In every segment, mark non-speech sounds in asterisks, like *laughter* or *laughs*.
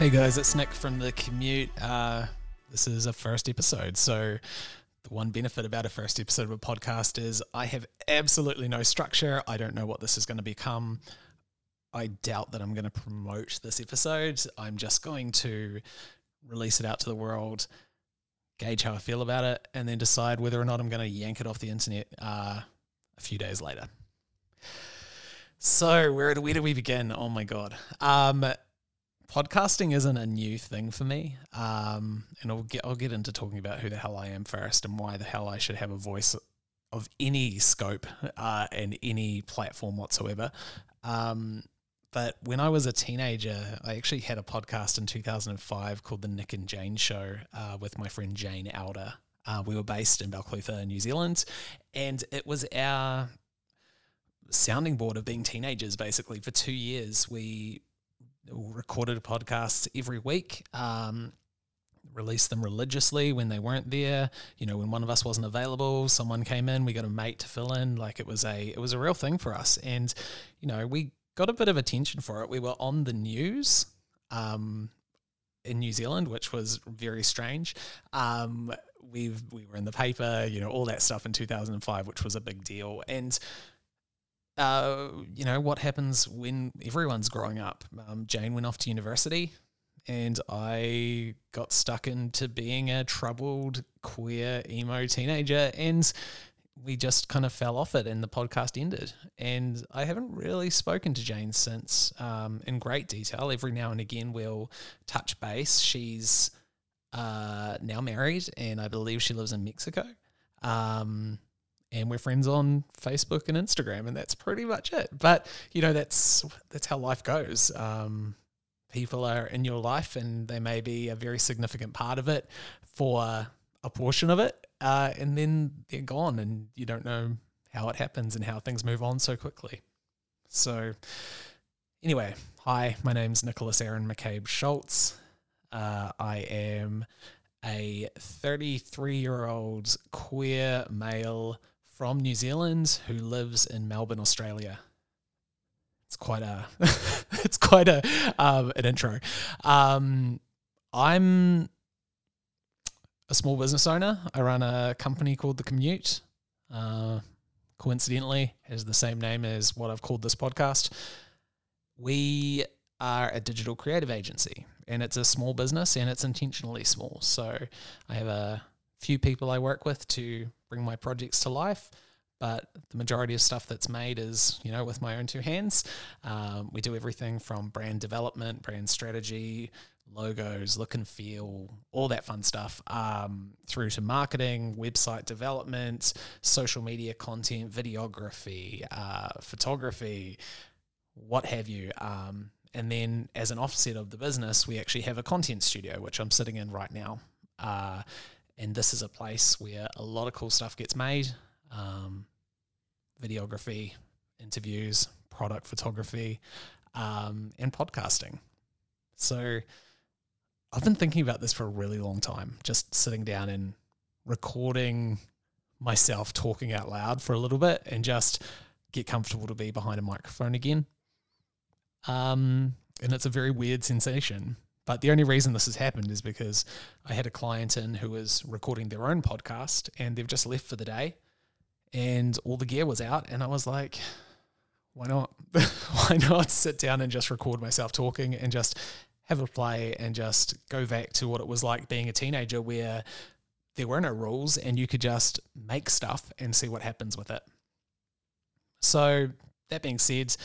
Hey guys, it's Nick from The Commute. Uh, this is a first episode. So, the one benefit about a first episode of a podcast is I have absolutely no structure. I don't know what this is going to become. I doubt that I'm going to promote this episode. I'm just going to release it out to the world, gauge how I feel about it, and then decide whether or not I'm going to yank it off the internet uh, a few days later. So, where do, where do we begin? Oh my God. Um, podcasting isn't a new thing for me, um, and I'll get I'll get into talking about who the hell I am first and why the hell I should have a voice of any scope uh, and any platform whatsoever. Um, but when I was a teenager, I actually had a podcast in 2005 called The Nick and Jane Show uh, with my friend Jane Elder. Uh, we were based in Balclutha, New Zealand, and it was our sounding board of being teenagers. Basically, for two years, we recorded podcasts every week. Um, released them religiously when they weren't there. You know, when one of us wasn't available, someone came in. We got a mate to fill in. Like it was a it was a real thing for us, and you know, we got a bit of attention for it. We were on the news. Um, in New Zealand, which was very strange. Um, we we were in the paper, you know, all that stuff in 2005, which was a big deal. And uh, you know, what happens when everyone's growing up? Um, Jane went off to university, and I got stuck into being a troubled, queer, emo teenager. And we just kind of fell off it, and the podcast ended. And I haven't really spoken to Jane since um, in great detail. Every now and again, we'll touch base. She's uh, now married, and I believe she lives in Mexico. Um, and we're friends on Facebook and Instagram, and that's pretty much it. But you know, that's that's how life goes. Um, people are in your life, and they may be a very significant part of it for a portion of it, uh, and then they're gone, and you don't know how it happens and how things move on so quickly. So, anyway, hi, my name's Nicholas Aaron McCabe Schultz. Uh, I am a 33 year old queer male from New Zealand who lives in Melbourne, Australia. It's quite a, *laughs* it's quite a um, an intro. Um, I'm a small business owner. I run a company called The Commute. Uh, coincidentally, has the same name as what I've called this podcast. We are a digital creative agency, and it's a small business, and it's intentionally small. So I have a few people I work with to bring my projects to life. But the majority of stuff that's made is, you know, with my own two hands. Um, we do everything from brand development, brand strategy, logos, look and feel, all that fun stuff, um, through to marketing, website development, social media content, videography, uh, photography, what have you. Um, and then as an offset of the business, we actually have a content studio, which I'm sitting in right now. Uh, and this is a place where a lot of cool stuff gets made um, videography, interviews, product photography, um, and podcasting. So I've been thinking about this for a really long time, just sitting down and recording myself talking out loud for a little bit and just get comfortable to be behind a microphone again. Um, and it's a very weird sensation. But the only reason this has happened is because I had a client in who was recording their own podcast and they've just left for the day and all the gear was out. And I was like, why not? *laughs* why not sit down and just record myself talking and just have a play and just go back to what it was like being a teenager where there were no rules and you could just make stuff and see what happens with it. So, that being said,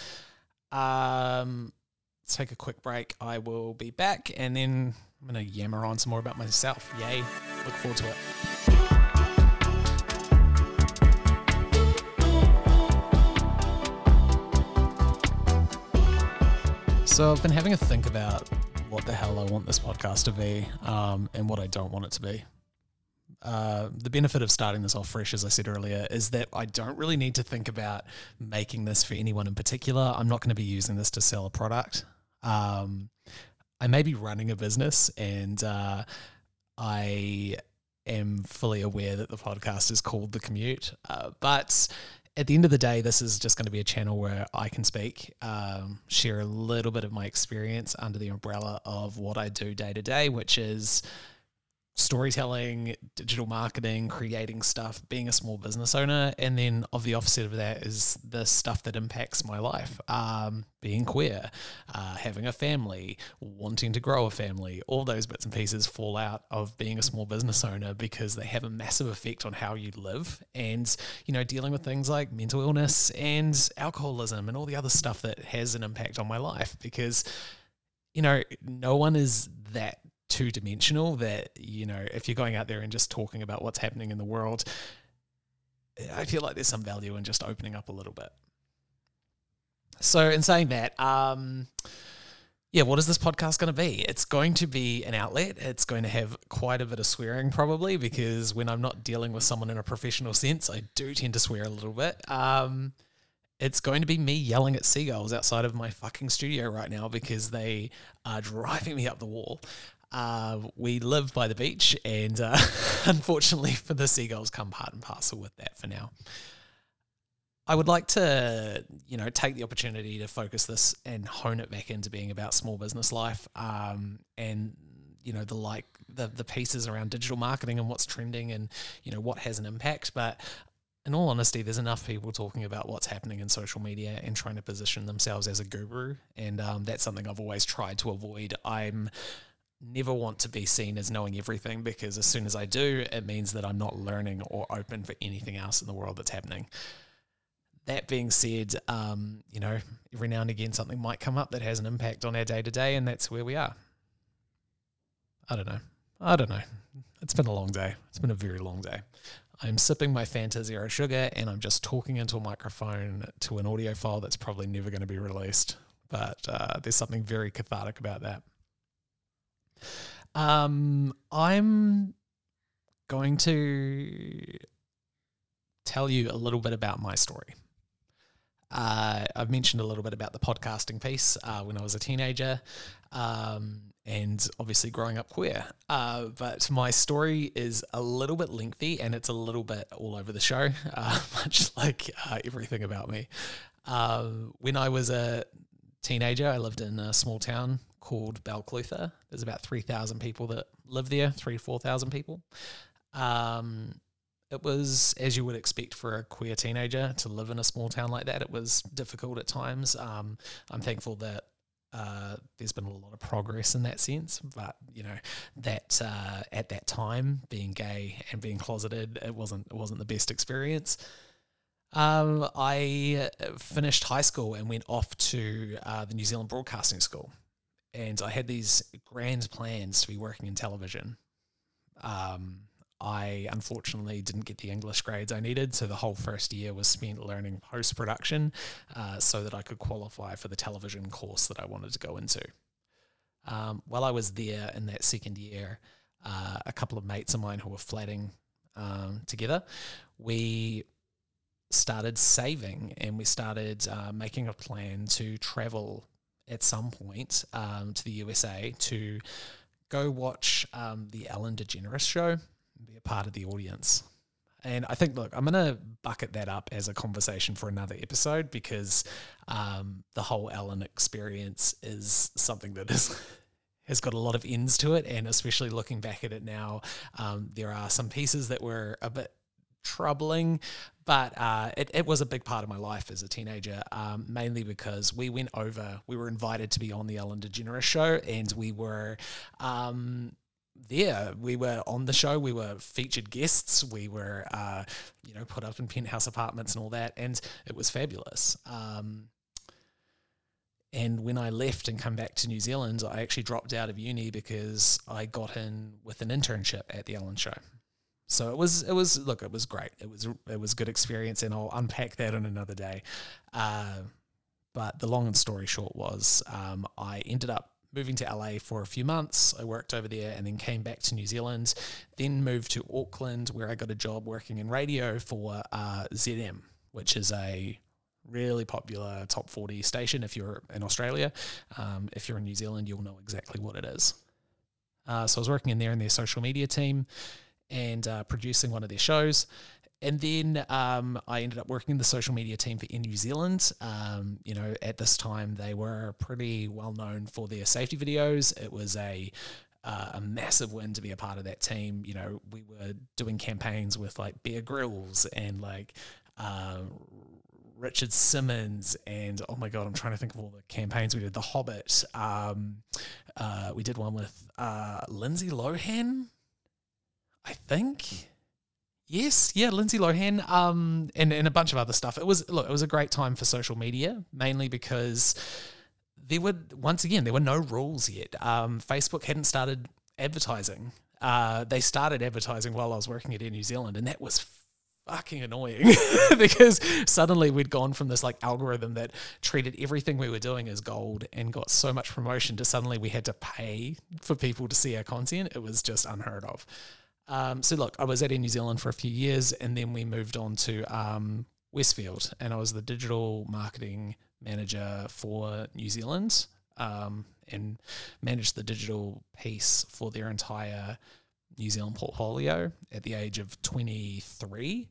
um, take a quick break. I will be back and then I'm going to yammer on some more about myself. Yay. Look forward to it. So I've been having a think about what the hell I want this podcast to be um, and what I don't want it to be. Uh, the benefit of starting this off fresh, as I said earlier, is that I don't really need to think about making this for anyone in particular. I'm not going to be using this to sell a product. Um, I may be running a business and uh, I am fully aware that the podcast is called The Commute, uh, but at the end of the day, this is just going to be a channel where I can speak, um, share a little bit of my experience under the umbrella of what I do day to day, which is storytelling, digital marketing, creating stuff, being a small business owner, and then of the opposite of that is the stuff that impacts my life, um, being queer, uh, having a family, wanting to grow a family. All those bits and pieces fall out of being a small business owner because they have a massive effect on how you live, and you know dealing with things like mental illness and alcoholism and all the other stuff that has an impact on my life because you know no one is that two dimensional that, you know, if you're going out there and just talking about what's happening in the world, I feel like there's some value in just opening up a little bit. So, in saying that, um, yeah, what is this podcast going to be? It's going to be an outlet. It's going to have quite a bit of swearing, probably, because when I'm not dealing with someone in a professional sense, I do tend to swear a little bit. Um, it's going to be me yelling at seagulls outside of my fucking studio right now because they are driving me up the wall. Uh, we live by the beach, and uh, *laughs* unfortunately for the seagulls, come part and parcel with that for now. I would like to, you know, take the opportunity to focus this and hone it back into being about small business life, um, and you know the like the the pieces around digital marketing and what's trending and you know what has an impact. But in all honesty, there's enough people talking about what's happening in social media and trying to position themselves as a guru, and um, that's something I've always tried to avoid. I'm never want to be seen as knowing everything because as soon as I do, it means that I'm not learning or open for anything else in the world that's happening. That being said, um, you know, every now and again something might come up that has an impact on our day to day, and that's where we are. I don't know. I don't know. It's been a long day. It's been a very long day. I'm sipping my Fanta Zero Sugar and I'm just talking into a microphone to an audio file that's probably never going to be released. But uh, there's something very cathartic about that. Um, I'm going to tell you a little bit about my story. Uh, I've mentioned a little bit about the podcasting piece uh, when I was a teenager, um, and obviously growing up queer. Uh, but my story is a little bit lengthy and it's a little bit all over the show, *laughs* uh, much like uh, everything about me. Uh, when I was a teenager, I lived in a small town called Balclutha. There's about 3,000 people that live there, three, 4,000 people. Um, it was, as you would expect for a queer teenager to live in a small town like that, it was difficult at times. Um, I'm thankful that uh, there's been a lot of progress in that sense, but you know that uh, at that time, being gay and being closeted, it wasn't it wasn't the best experience. Um, I finished high school and went off to uh, the New Zealand Broadcasting School, and I had these grand plans to be working in television. Um, I unfortunately didn't get the English grades I needed, so the whole first year was spent learning post production uh, so that I could qualify for the television course that I wanted to go into. Um, while I was there in that second year, uh, a couple of mates of mine who were flatting um, together, we started saving and we started uh, making a plan to travel at some point um, to the USA to go watch um, the Ellen DeGeneres show and be a part of the audience. And I think, look, I'm going to bucket that up as a conversation for another episode because um, the whole Ellen experience is something that is. *laughs* has got a lot of ends to it, and especially looking back at it now, um, there are some pieces that were a bit troubling, but uh, it, it, was a big part of my life as a teenager, um, mainly because we went over, we were invited to be on the Ellen DeGeneres show, and we were. Um, there we were on the show we were featured guests we were uh, you know put up in penthouse apartments and all that and it was fabulous um, and when I left and come back to New Zealand, I actually dropped out of uni because I got in with an internship at the Ellen Show. So it was it was look it was great. It was it was good experience, and I'll unpack that on another day. Uh, but the long and story short was um, I ended up moving to LA for a few months. I worked over there and then came back to New Zealand. Then moved to Auckland where I got a job working in radio for uh, ZM, which is a really popular top 40 station if you're in Australia. Um, if you're in New Zealand, you'll know exactly what it is. Uh, so I was working in there in their social media team and uh, producing one of their shows. and then um, I ended up working in the social media team for in New Zealand. Um, you know, at this time they were pretty well known for their safety videos. It was a uh, a massive win to be a part of that team. You know, we were doing campaigns with like Bear Grylls and like uh, Richard Simmons, and oh my god, I'm trying to think of all the campaigns we did. The Hobbit. Um, uh, we did one with uh, Lindsay Lohan, I think. Yes, yeah, Lindsay Lohan, um, and and a bunch of other stuff. It was look, it was a great time for social media, mainly because there were once again there were no rules yet. Um, Facebook hadn't started advertising. Uh, they started advertising while I was working at Air New Zealand, and that was fucking annoying *laughs* because suddenly we'd gone from this like algorithm that treated everything we were doing as gold and got so much promotion to suddenly we had to pay for people to see our content. It was just unheard of. Um, so look, I was at in New Zealand for a few years, and then we moved on to um, Westfield, and I was the digital marketing manager for New Zealand, um, and managed the digital piece for their entire New Zealand portfolio at the age of 23.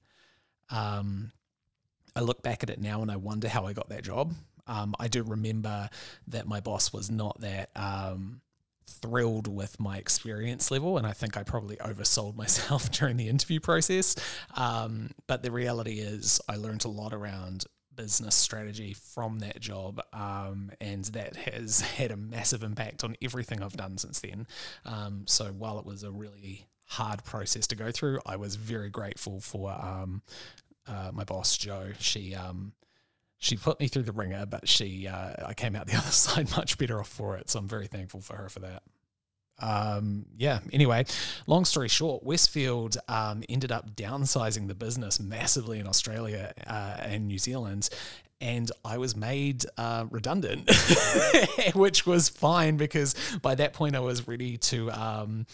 Um, I look back at it now and I wonder how I got that job. Um, I do remember that my boss was not that um, thrilled with my experience level, and I think I probably oversold *laughs* myself during the interview process. Um, but the reality is, I learned a lot around business strategy from that job, um, and that has *laughs* had a massive impact on everything I've done since then. Um, so while it was a really hard process to go through, I was very grateful for um, uh, my boss Joe. She um, she put me through the ringer, but she uh, I came out the *laughs* other side much better off for it. So I'm very thankful for her for that. Um, yeah. Anyway, long story short, Westfield um, ended up downsizing the business massively in Australia uh, and New Zealand, and I was made uh, redundant, *laughs* which was fine because by that point I was ready to um,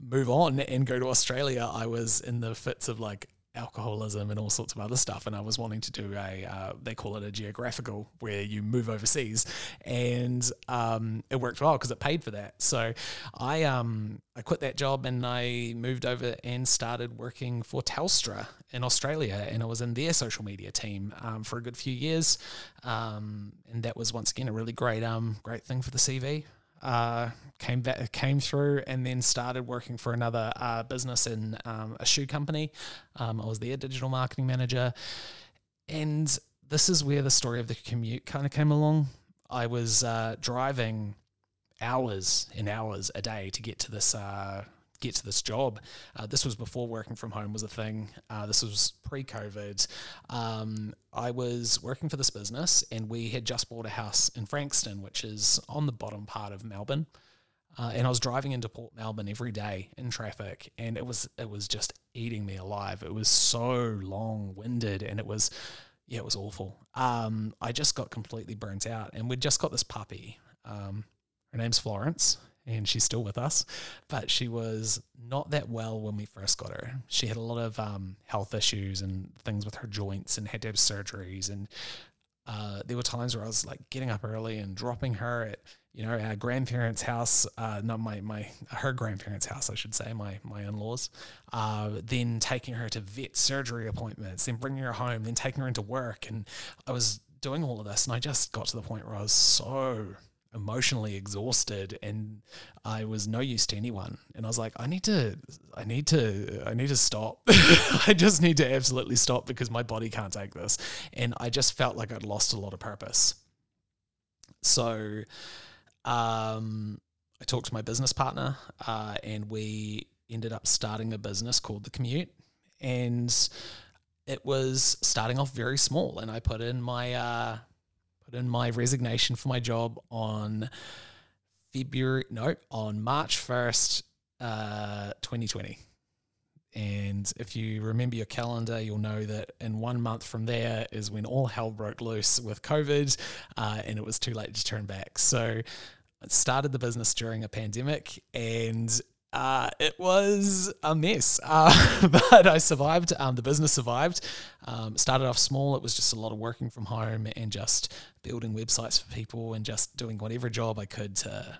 move on and go to Australia. I was in the fits of like alcoholism and all sorts of other stuff. And I was wanting to do a, uh, they call it a geographical, where you move overseas, and um, it worked well because it paid for that. So I um, I quit that job and I moved over and started working for Telstra in Australia, and I was in their social media team um, for a good few years, um, and that was once again a really great um great thing for the CV uh, came back, came through, and then started working for another uh, business in um, a shoe company. Um, I was their digital marketing manager, and this is where the story of the commute kind of came along. I was uh, driving hours and hours a day to get to this uh, get to this job. Uh, this was before working from home was a thing. Uh, this was pre COVID. Um, I was working for this business and we had just bought a house in Frankston, which is on the bottom part of Melbourne. Uh, and I was driving into Port Melbourne every day in traffic, and it was it was just eating me alive. It was so long winded, and it was yeah, it was awful. Um, I just got completely burnt out, and we'd just got this puppy. Um, her name's Florence and she's still with us, but she was not that well when we first got her. She had a lot of um, health issues and things with her joints and had to have surgeries. And uh, there were times where I was like getting up early and dropping her at you know our grandparents' house, uh, not my my her grandparents' house, I should say, my my in laws. Uh, then taking her to vet surgery appointments, then bringing her home, then taking her into work, and I was doing all of this, and I just got to the point where I was so emotionally exhausted and I was no use to anyone. And I was like, I need to, I need to, I need to stop. *laughs* I just need to absolutely stop because my body can't take this. And I just felt like I'd lost a lot of purpose. So, um, I talked to my business partner, uh, and we ended up starting a business called The Commute. And it was starting off very small. And I put in my, uh, put in my resignation for my job on February, no, on March 1st, uh, 2020. And if you remember your calendar, you'll know that in one month from there is when all hell broke loose with COVID, uh, and it was too late to turn back. So I started the business during a pandemic, and uh, it was a mess, uh, *laughs* but I survived. Um, the business survived. Um, started off small. It was just a lot of working from home and just building websites for people and just doing whatever job I could to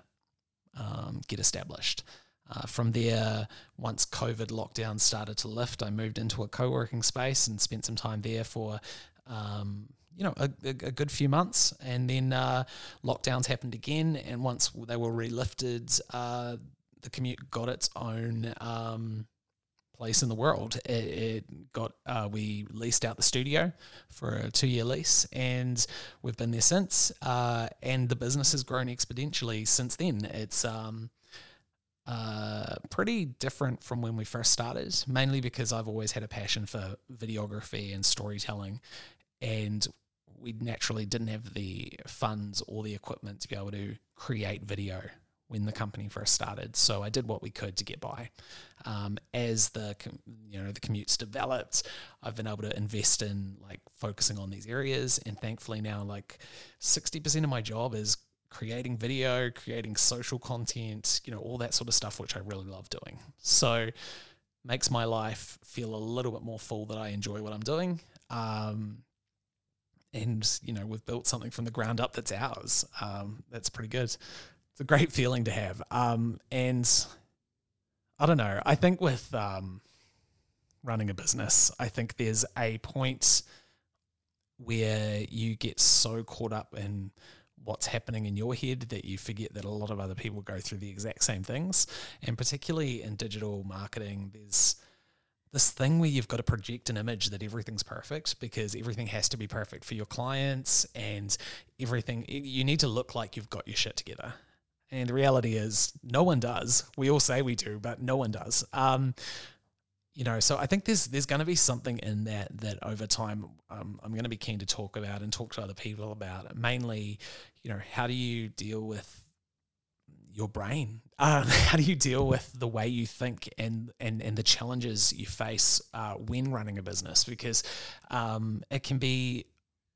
um, get established. Uh, from there, once COVID lockdown started to lift, I moved into a co working space and spent some time there for um, you know a, a, a, good few months, and then uh, lockdowns happened again. And once they were relifted, uh, the commute got its own um, place in the world. It, it got uh, we leased out the studio for a two year lease, and we've been there since. Uh, and the business has grown exponentially since then. It's um, uh, pretty different from when we first started, mainly because I've always had a passion for videography and storytelling. And we naturally didn't have the funds or the equipment to be able to create video when the company first started. So I did what we could to get by. Um, as the you know the commutes developed, I've been able to invest in like focusing on these areas, and thankfully now like sixty percent of my job is creating video, creating social content, you know, all that sort of stuff, which I really love doing. So makes my life feel a little bit more full that I enjoy what I'm doing. Um, and you know we've built something from the ground up that's ours. Um, that's pretty good. It's a great *laughs* feeling to have. Um, and I don't know. I think with um, running a business, I think there's a point where you get so caught up in what's happening in your head that you forget that a lot of other people go through the exact same things. And particularly in digital marketing, there's this thing where you've got to project an image that everything's perfect because everything has to be perfect for your clients and everything you need to look like you've got your shit together and the reality is no one does we all say we do but no one does um, you know so i think there's there's going to be something in that that over time um, i'm going to be keen to talk about and talk to other people about mainly you know how do you deal with your brain. *laughs* Um, how do you deal with the way you think and and and the challenges you face uh, when running a business? Because um, it can be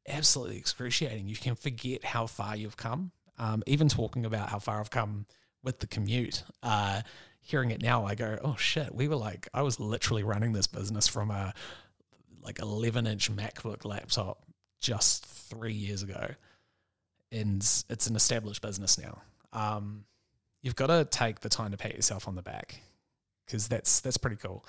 absolutely excruciating. You can forget how far you've come. Um, even talking about how far I've come with the commute, uh, hearing it now, I go, "Oh shit!" We were like, I was literally running this business from a like 11 inch MacBook laptop just three years ago, and it's an established business now. Um, you've got to take the time to pat yourself on the back because that's that's pretty cool.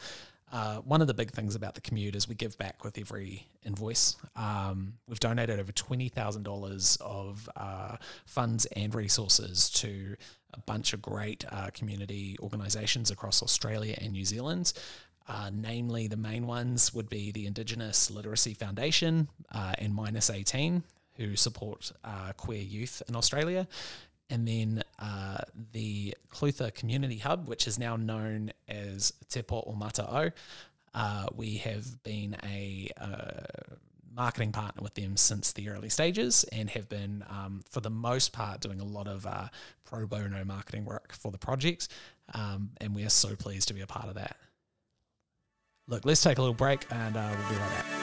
Uh, one of the big things about the commute is we give back with every invoice. Um, we've donated over twenty thousand dollars of uh, funds and resources to a bunch of great uh, community organisations across Australia and New Zealand. Uh, namely, the main ones would be the Indigenous Literacy Foundation uh, and Minus 18, who support uh, queer youth in Australia and then uh, the Clutha Community Hub, which is now known as Te Pou o Mata-Au. Uh, we have been a uh, marketing partner with them since the early stages and have been, um, for the most part, doing a lot of uh, pro bono marketing work for the project. Um, and we are so pleased to be a part of that. Look, let's take a little break and uh, we'll be right back.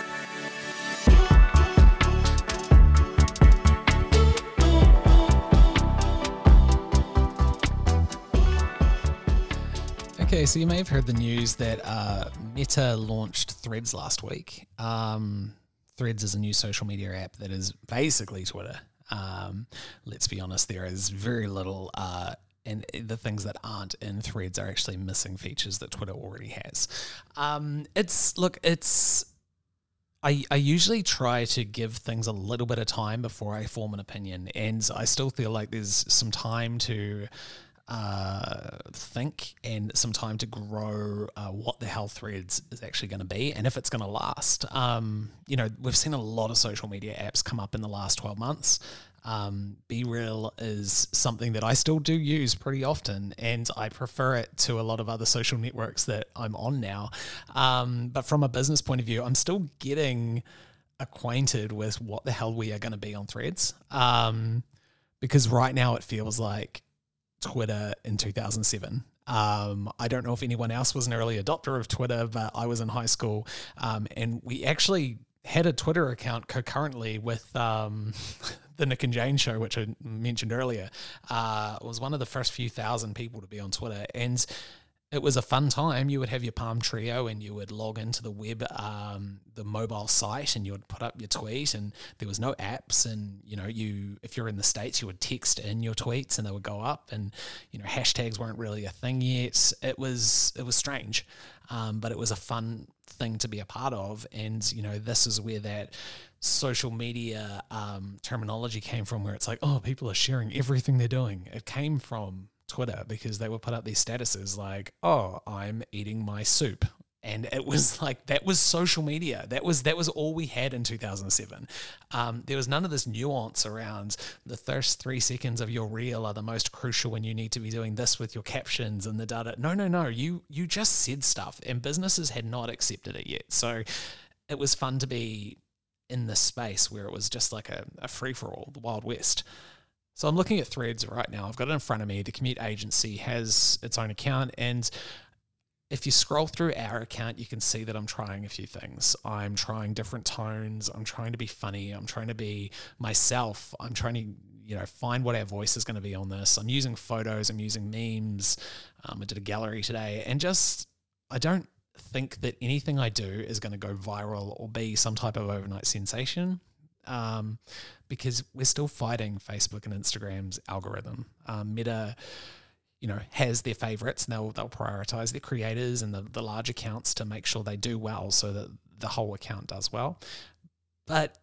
Okay, so you may have heard the news that uh, Meta launched Threads last week. Um, Threads is a new social media app that is basically Twitter. Um, let's be honest, there is very little, uh, and the things that aren't in Threads are actually missing features that Twitter already has. Um, it's look, it's. I, I usually try to give things a little bit of time before I form an opinion, and I still feel like there's some time to uh, think and some time to grow uh, what the health threads is actually going to be and if it's going to last. Um, you know, we've seen a lot of social media apps come up in the last 12 months. Um, BeReal is something that I still do use pretty often, and I prefer it to a lot of other social networks that I'm on now. Um, but from a business point of view, I'm still getting acquainted with what the hell we are going to be on threads. Um, because right now it feels like Twitter in 2007. Um, I don't know if anyone else was an early adopter of Twitter, but I was in high school, um, and we actually had a Twitter account concurrently with um, *laughs* the Nick and Jane show, which I mentioned earlier. Uh, was one of the first few thousand people to be on Twitter, and it was a fun time. You would have your Palm Treo and you would log into the web, um, the mobile site, and you would put up your tweet. And there was no apps, and you know, you if you're in the states, you would text in your tweets, and they would go up. And you know, hashtags weren't really a thing yet. It was it was strange, um, but it was a fun thing to be a part of. And you know, this is where that social media um, terminology came from, where it's like, oh, people are sharing everything they're doing. It came from Twitter because they would put up these statuses like, "Oh, I'm eating my soup." And it was *laughs* like that was social media. That was that was all we had in 2007. Um, there was none of this nuance around the first three seconds of your reel are the most crucial when you need to be doing this with your captions and the data. No, no, no. You you just said stuff, and businesses had not accepted it yet. So it was fun to be in this space where it was just like a, a free for all, the Wild West. So I'm looking at threads right now. I've got it in front of me. The commute agency has its own account. And if you scroll through our account, you can see that I'm trying a few things. I'm trying different tones. I'm trying to be funny. I'm trying to be myself. I'm trying to, you know, find what our voice is going to be on this. I'm using photos. I'm using memes. Um, I did a gallery today. And just, I don't think that anything I do is going to go viral or be some type of overnight sensation um, because we're still fighting Facebook and Instagram's algorithm. Um, Meta, you know, has their favorites and they'll they'll prioritize their creators and the, the large accounts to make sure they do well so that the whole account does well. But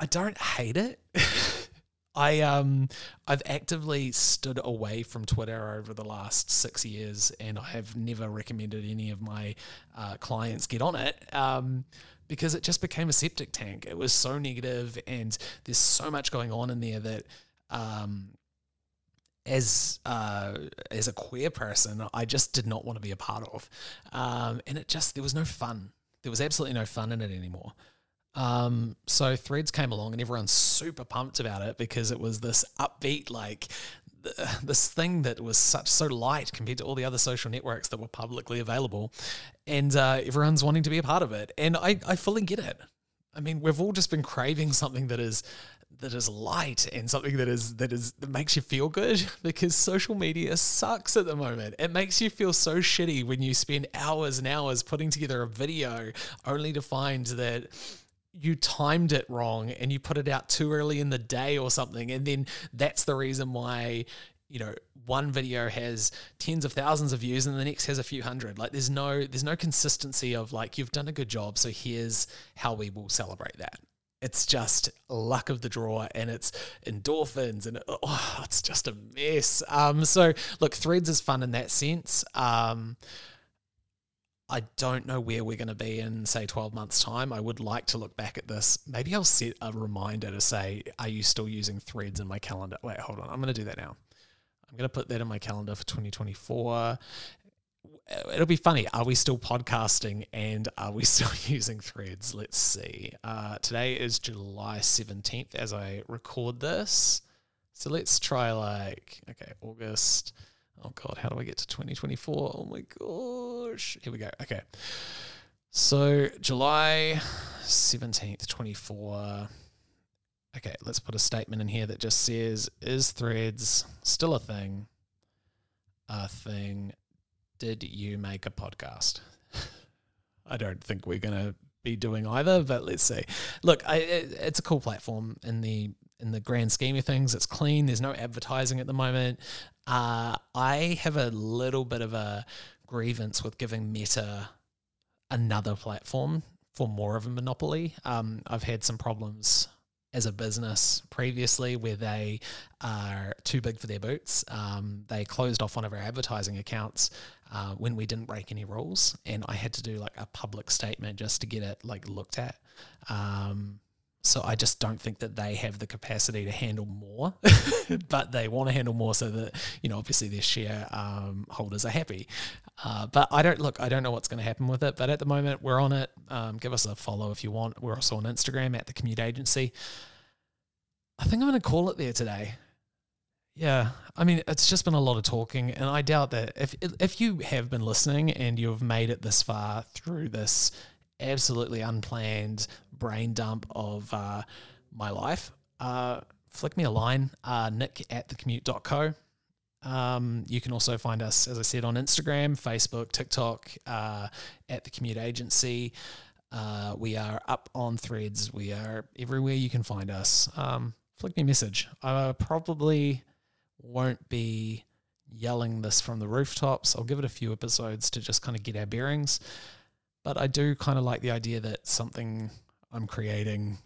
I don't hate it. *laughs* I um I've actively stood away from Twitter over the last six years, and I have never recommended any of my uh, clients get on it. Um, because it just became a septic tank. It was so negative, and there's so much going on in there that, um, as uh, as a queer person, I just did not want to be a part of, um, and it just there was no fun. There was absolutely no fun in it anymore. Um, so Threads came along, and everyone's super pumped about it because it was this upbeat, like *laughs* this thing that was such so light compared to all the other social networks that were publicly available, and uh, everyone's wanting to be a part of it. And I, I fully get it. I mean, we've all just been craving something that is that is light and something that is that is that makes you feel good *laughs* because social media sucks at the moment. It makes you feel so shitty when you spend hours and hours putting together a video only to find that you timed it wrong and you put it out too early in the day or something and then that's the reason why you know one video has tens of thousands of views and the next has a few hundred. Like there's no there's no consistency of like you've done a good job so here's how we will celebrate that. It's just luck of the draw and it's endorphins and oh, it's just a mess. Um so look threads is fun in that sense. Um I don't know where we're going to be in, say, 12 months' time. I would like to look back at this. Maybe I'll set a reminder to say, Are you still using threads in my calendar? Wait, hold on. I'm going to do that now. I'm going to put that in my calendar for 2024. It'll be funny. Are we still podcasting and are we *laughs* still using threads? Let's see. Uh, today is July 17th as I record this. So let's try, like, okay, August. Oh God, how do I get to 2024? Oh my gosh. Here we go. Okay. So July 17th, 24. Okay, let's put a statement in here that just says Is threads still a thing? A thing. Did you make a podcast? *laughs* I don't think we're going to be doing either, but let's see. Look, I, it, it's a cool platform in the in the grand scheme of things. It's clean. There's no advertising at the moment. Uh, I have a little bit of a grievance with giving Meta another platform for more of a monopoly. Um, I've had some problems as a business previously where they are too big for their boots. Um, they closed off one of our advertising accounts uh, when we didn't break any rules, and I had to do like a public statement just to get it like looked at. Um, so I just don't think that they have the capacity to handle more, *laughs* but they want to handle more so that you know obviously their share um, holders are happy. Uh, but I don't look. I don't know what's going to happen with it. But at the moment, we're on it. Um, give us a follow if you want. We're also on Instagram at the Commute Agency. I think I'm going to call it there today. Yeah, I mean, it's just been a lot of talking, and I doubt that if if you have been listening and you've made it this far through this absolutely unplanned brain dump of uh, my life, uh, flick me a line, uh, nick at thecommute.co. Um, you can also find us, as I said, on Instagram, Facebook, TikTok, uh, at the Commute Agency. Uh, we are up on threads. We are everywhere you can find us. Um, flick me a message. I probably won't be yelling this from the rooftops. I'll give it a few episodes to just kind of get our bearings. But I do kind of like the idea that something I'm creating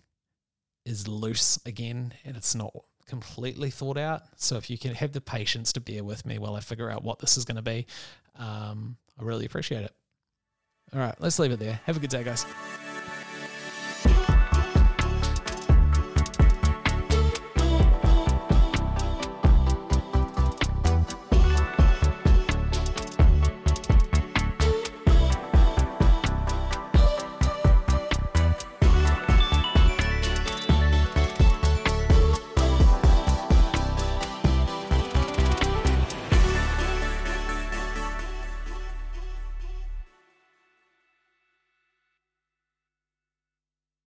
is loose again and it's not completely thought out. So if you can have the patience to bear with me while I figure out what this is going to be, um, I really appreciate it. All right, let's leave it there. Have a good day, guys.